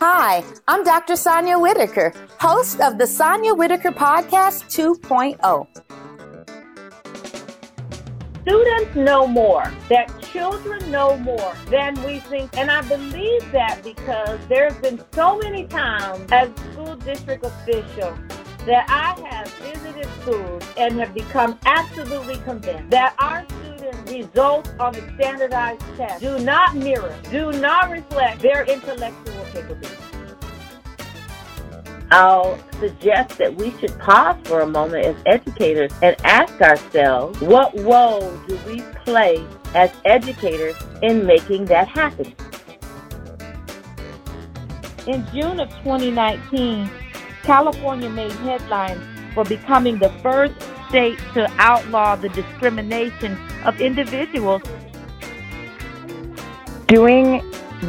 Hi, I'm Dr. Sonya Whitaker, host of the Sonya Whitaker Podcast 2.0. Students know more, that children know more than we think. And I believe that because there have been so many times as school district official that I have visited schools and have become absolutely convinced that our results on the standardized test do not mirror, do not reflect their intellectual capabilities. I'll suggest that we should pause for a moment as educators and ask ourselves what role do we play as educators in making that happen? In June of 2019, California made headlines for becoming the first state to outlaw the discrimination of individuals. Doing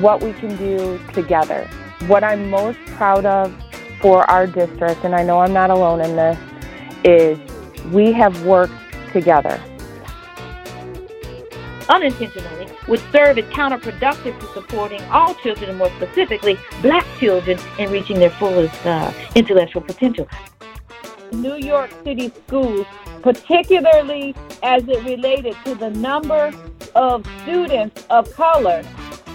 what we can do together. What I'm most proud of for our district, and I know I'm not alone in this, is we have worked together. Unintentionally would serve as counterproductive to supporting all children, and more specifically, black children, in reaching their fullest uh, intellectual potential. New York City schools, particularly as it related to the number of students of color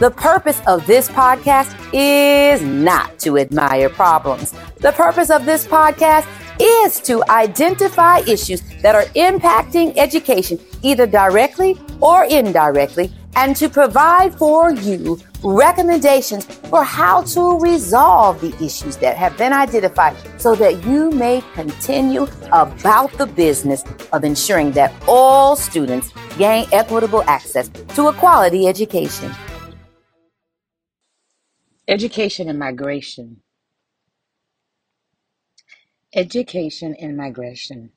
the purpose of this podcast is not to admire problems. The purpose of this podcast is to identify issues that are impacting education, either directly or indirectly, and to provide for you recommendations for how to resolve the issues that have been identified so that you may continue about the business of ensuring that all students gain equitable access to a quality education. Education and migration. Education and migration.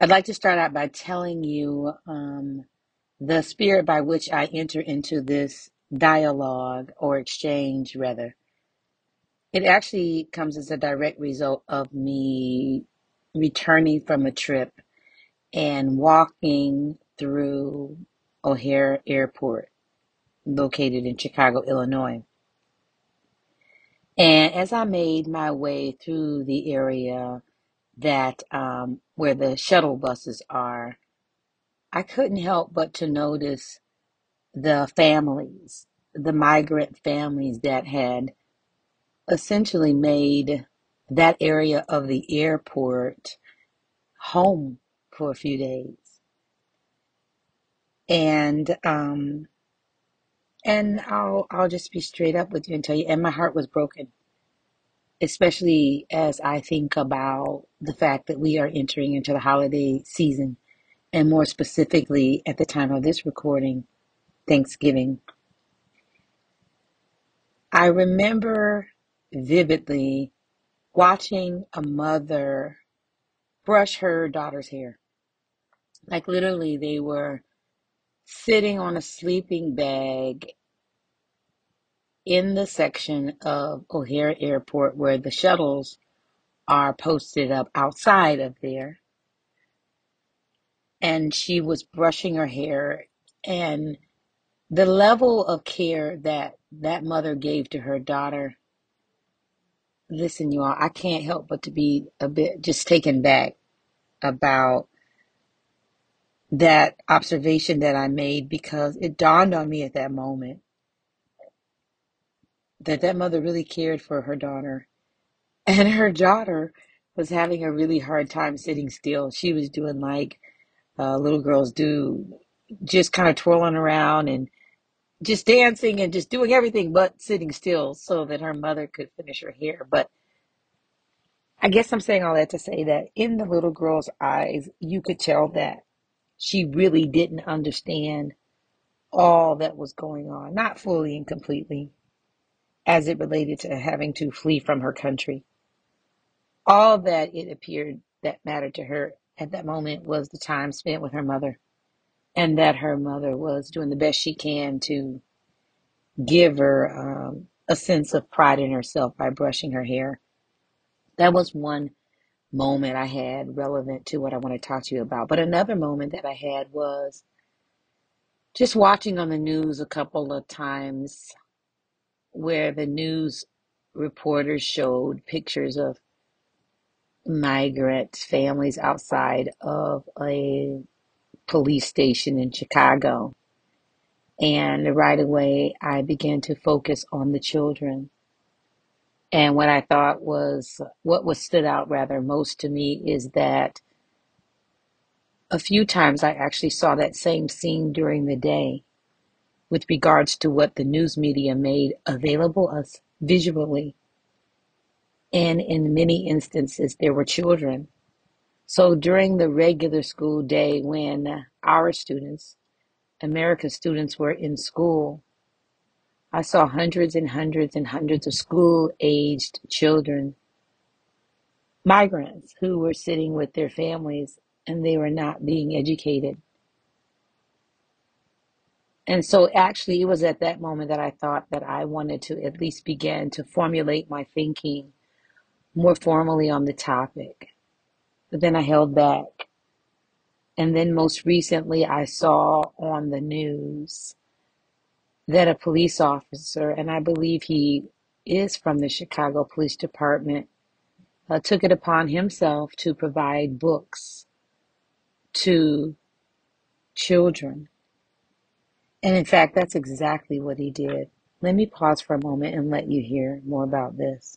I'd like to start out by telling you um, the spirit by which I enter into this dialogue or exchange, rather. It actually comes as a direct result of me returning from a trip and walking through O'Hare Airport, located in Chicago, Illinois. And as I made my way through the area that um, where the shuttle buses are, I couldn't help but to notice the families, the migrant families that had essentially made that area of the airport home for a few days. And um, and I'll I'll just be straight up with you and tell you, and my heart was broken especially as I think about the fact that we are entering into the holiday season, and more specifically at the time of this recording, Thanksgiving. I remember vividly watching a mother brush her daughter's hair. Like literally, they were sitting on a sleeping bag in the section of O'Hare Airport where the shuttles are posted up outside of there. And she was brushing her hair and the level of care that that mother gave to her daughter. Listen, you all, I can't help but to be a bit just taken back about that observation that I made because it dawned on me at that moment that that mother really cared for her daughter and her daughter was having a really hard time sitting still. She was doing like uh, little girls do, just kind of twirling around and just dancing and just doing everything but sitting still so that her mother could finish her hair. But I guess I'm saying all that to say that in the little girl's eyes, you could tell that she really didn't understand all that was going on, not fully and completely, as it related to having to flee from her country. All that it appeared that mattered to her at that moment was the time spent with her mother, and that her mother was doing the best she can to give her um, a sense of pride in herself by brushing her hair. That was one moment I had relevant to what I want to talk to you about. But another moment that I had was just watching on the news a couple of times where the news reporters showed pictures of migrant families outside of a police station in Chicago. And right away, I began to focus on the children. And what I thought was, what was stood out rather most to me is that a few times I actually saw that same scene during the day with regards to what the news media made available us visually. And in many instances, there were children. So during the regular school day, when our students, America's students, were in school, I saw hundreds and hundreds and hundreds of school aged children, migrants who were sitting with their families and they were not being educated. And so, actually, it was at that moment that I thought that I wanted to at least begin to formulate my thinking more formally on the topic. But then I held back. And then, most recently, I saw on the news that a police officer, and I believe he is from the Chicago Police Department, uh, took it upon himself to provide books to children. And in fact, that's exactly what he did. Let me pause for a moment and let you hear more about this.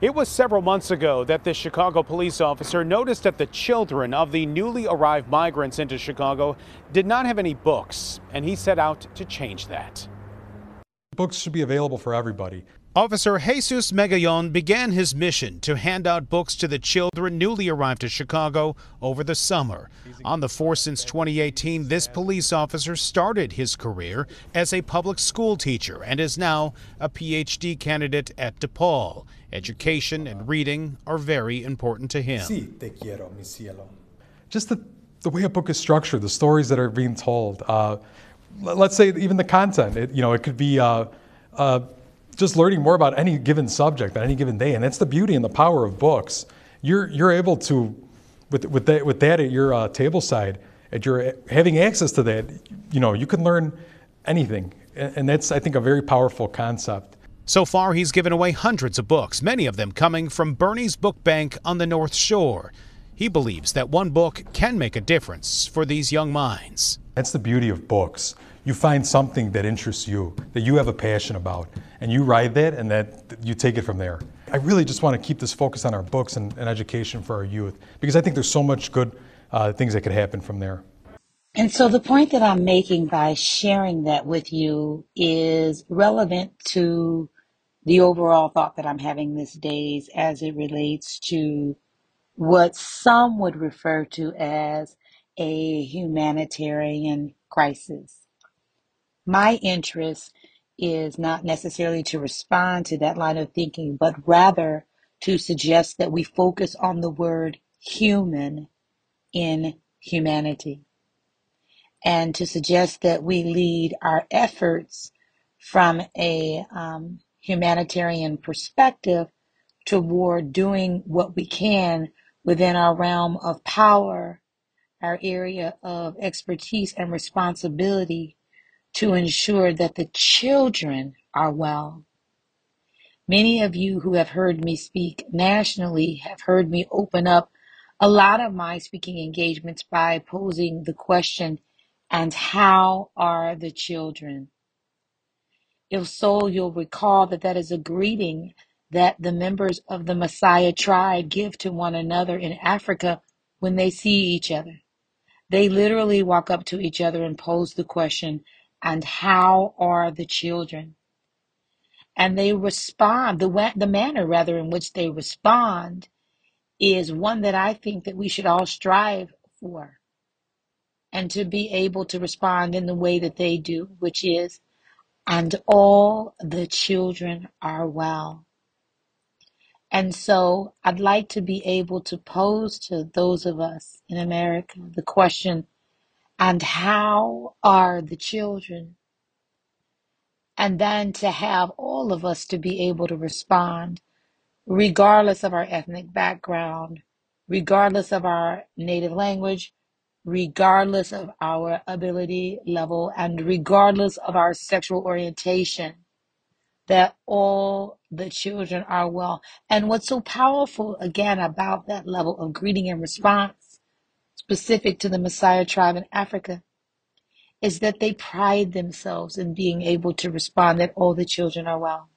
It was several months ago that the Chicago police officer noticed that the children of the newly arrived migrants into Chicago did not have any books, and he set out to change that. Books should be available for everybody. Officer Jesus Megayon began his mission to hand out books to the children newly arrived to Chicago over the summer. On the force since 2018, this police officer started his career as a public school teacher and is now a PhD candidate at DePaul. Education and reading are very important to him. Just the, the way a book is structured, the stories that are being told. Uh, let's say even the content. It, you know, it could be. Uh, uh, just learning more about any given subject on any given day. And that's the beauty and the power of books. You're, you're able to, with, with, that, with that at your uh, table side, at your having access to that, you know, you can learn anything. And that's, I think, a very powerful concept. So far, he's given away hundreds of books, many of them coming from Bernie's Book Bank on the North Shore. He believes that one book can make a difference for these young minds. That's the beauty of books you find something that interests you, that you have a passion about, and you ride that and that you take it from there. I really just want to keep this focus on our books and, and education for our youth because I think there's so much good uh, things that could happen from there. And so the point that I'm making by sharing that with you is relevant to the overall thought that I'm having these days as it relates to what some would refer to as a humanitarian crisis. My interest is not necessarily to respond to that line of thinking, but rather to suggest that we focus on the word human in humanity. And to suggest that we lead our efforts from a um, humanitarian perspective toward doing what we can within our realm of power, our area of expertise and responsibility to ensure that the children are well. Many of you who have heard me speak nationally have heard me open up a lot of my speaking engagements by posing the question, and how are the children? If so, you'll recall that that is a greeting that the members of the Maasai tribe give to one another in Africa when they see each other. They literally walk up to each other and pose the question, and how are the children? And they respond, the, the manner rather in which they respond is one that I think that we should all strive for. And to be able to respond in the way that they do, which is, and all the children are well. And so I'd like to be able to pose to those of us in America the question and how are the children? And then to have all of us to be able to respond, regardless of our ethnic background, regardless of our native language, regardless of our ability level and regardless of our sexual orientation, that all the children are well. And what's so powerful again about that level of greeting and response specific to the Maasai tribe in Africa is that they pride themselves in being able to respond that all the children are well.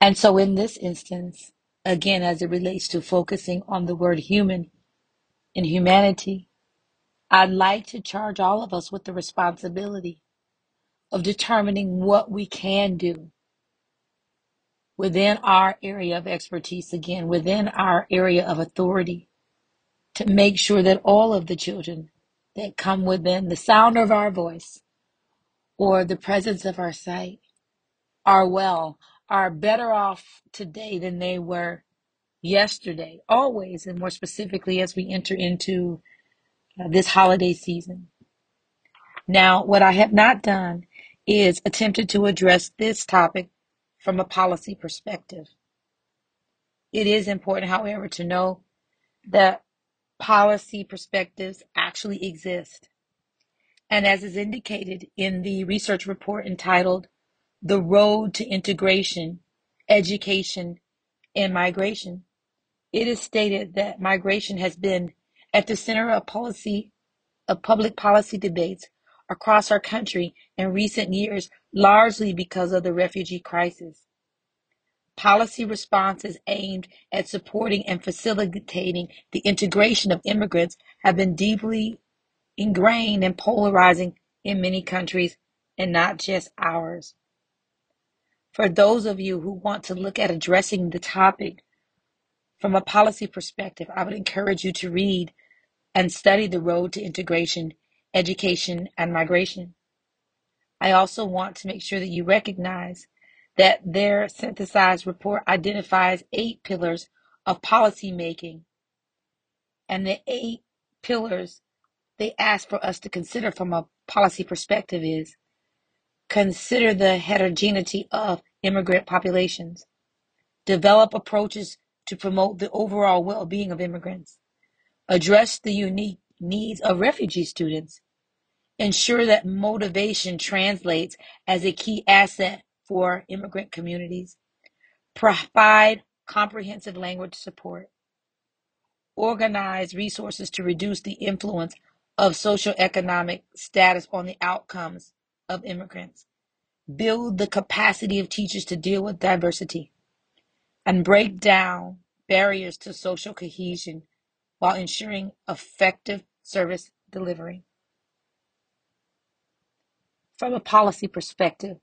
And so in this instance, again, as it relates to focusing on the word human in humanity, I'd like to charge all of us with the responsibility of determining what we can do within our area of expertise, again, within our area of authority, to make sure that all of the children that come within the sound of our voice or the presence of our sight are well, are better off today than they were yesterday, always, and more specifically as we enter into uh, this holiday season. Now, what I have not done is attempted to address this topic from a policy perspective. It is important, however, to know that policy perspectives actually exist. And as is indicated in the research report entitled The Road to Integration, Education, and Migration, it is stated that migration has been at the center of policy of public policy debates across our country in recent years, largely because of the refugee crisis. Policy responses aimed at supporting and facilitating the integration of immigrants have been deeply ingrained and polarizing in many countries and not just ours. For those of you who want to look at addressing the topic from a policy perspective, I would encourage you to read and study the road to integration, education, and migration. I also want to make sure that you recognize that their synthesized report identifies eight pillars of policy making. And the eight pillars they ask for us to consider from a policy perspective is consider the heterogeneity of immigrant populations, develop approaches to promote the overall well being of immigrants, address the unique needs of refugee students, ensure that motivation translates as a key asset for immigrant communities, provide comprehensive language support, organize resources to reduce the influence of socioeconomic status on the outcomes of immigrants, build the capacity of teachers to deal with diversity, and break down barriers to social cohesion while ensuring effective service delivery. From a policy perspective,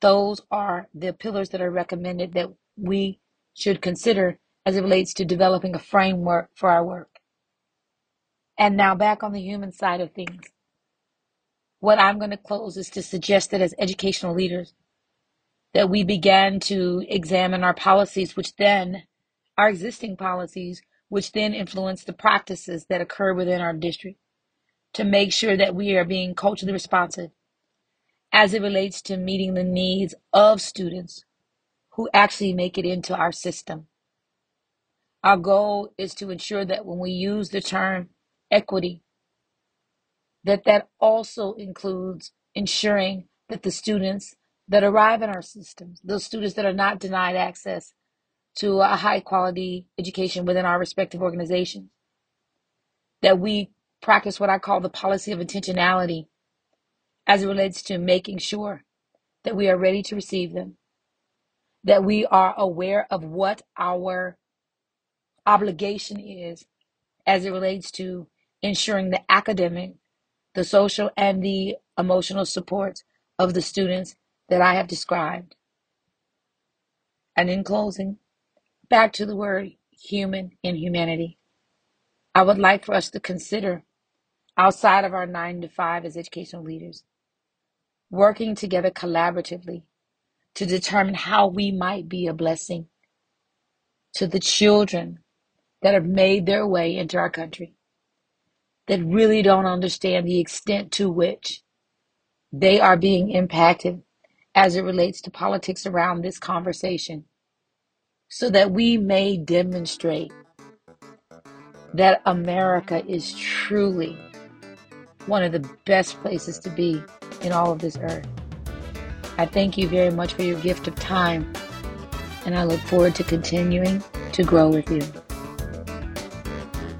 those are the pillars that are recommended that we should consider as it relates to developing a framework for our work. And now back on the human side of things. What I'm going to close is to suggest that as educational leaders, that we began to examine our policies, which then, our existing policies, which then influence the practices that occur within our district, to make sure that we are being culturally responsive as it relates to meeting the needs of students who actually make it into our system. Our goal is to ensure that when we use the term equity, that that also includes ensuring that the students that arrive in our systems, those students that are not denied access to a high quality education within our respective organizations, that we practice what I call the policy of intentionality as it relates to making sure that we are ready to receive them, that we are aware of what our obligation is as it relates to ensuring the academic, the social, and the emotional support of the students that I have described. And in closing, back to the word human in humanity. I would like for us to consider outside of our nine to five as educational leaders working together collaboratively to determine how we might be a blessing to the children that have made their way into our country that really don't understand the extent to which they are being impacted as it relates to politics around this conversation so that we may demonstrate that America is truly one of the best places to be in all of this earth. I thank you very much for your gift of time, and I look forward to continuing to grow with you.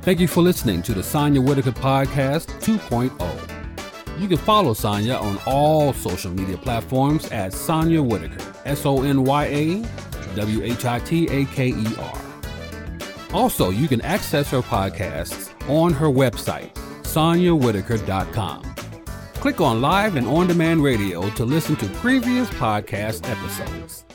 Thank you for listening to the Sonya Whitaker Podcast 2.0. You can follow Sonya on all social media platforms at Sonya Whitaker, S O N Y A W H I T A K E R. Also, you can access her podcasts on her website, sonyawhitaker.com. Click on live and on demand radio to listen to previous podcast episodes.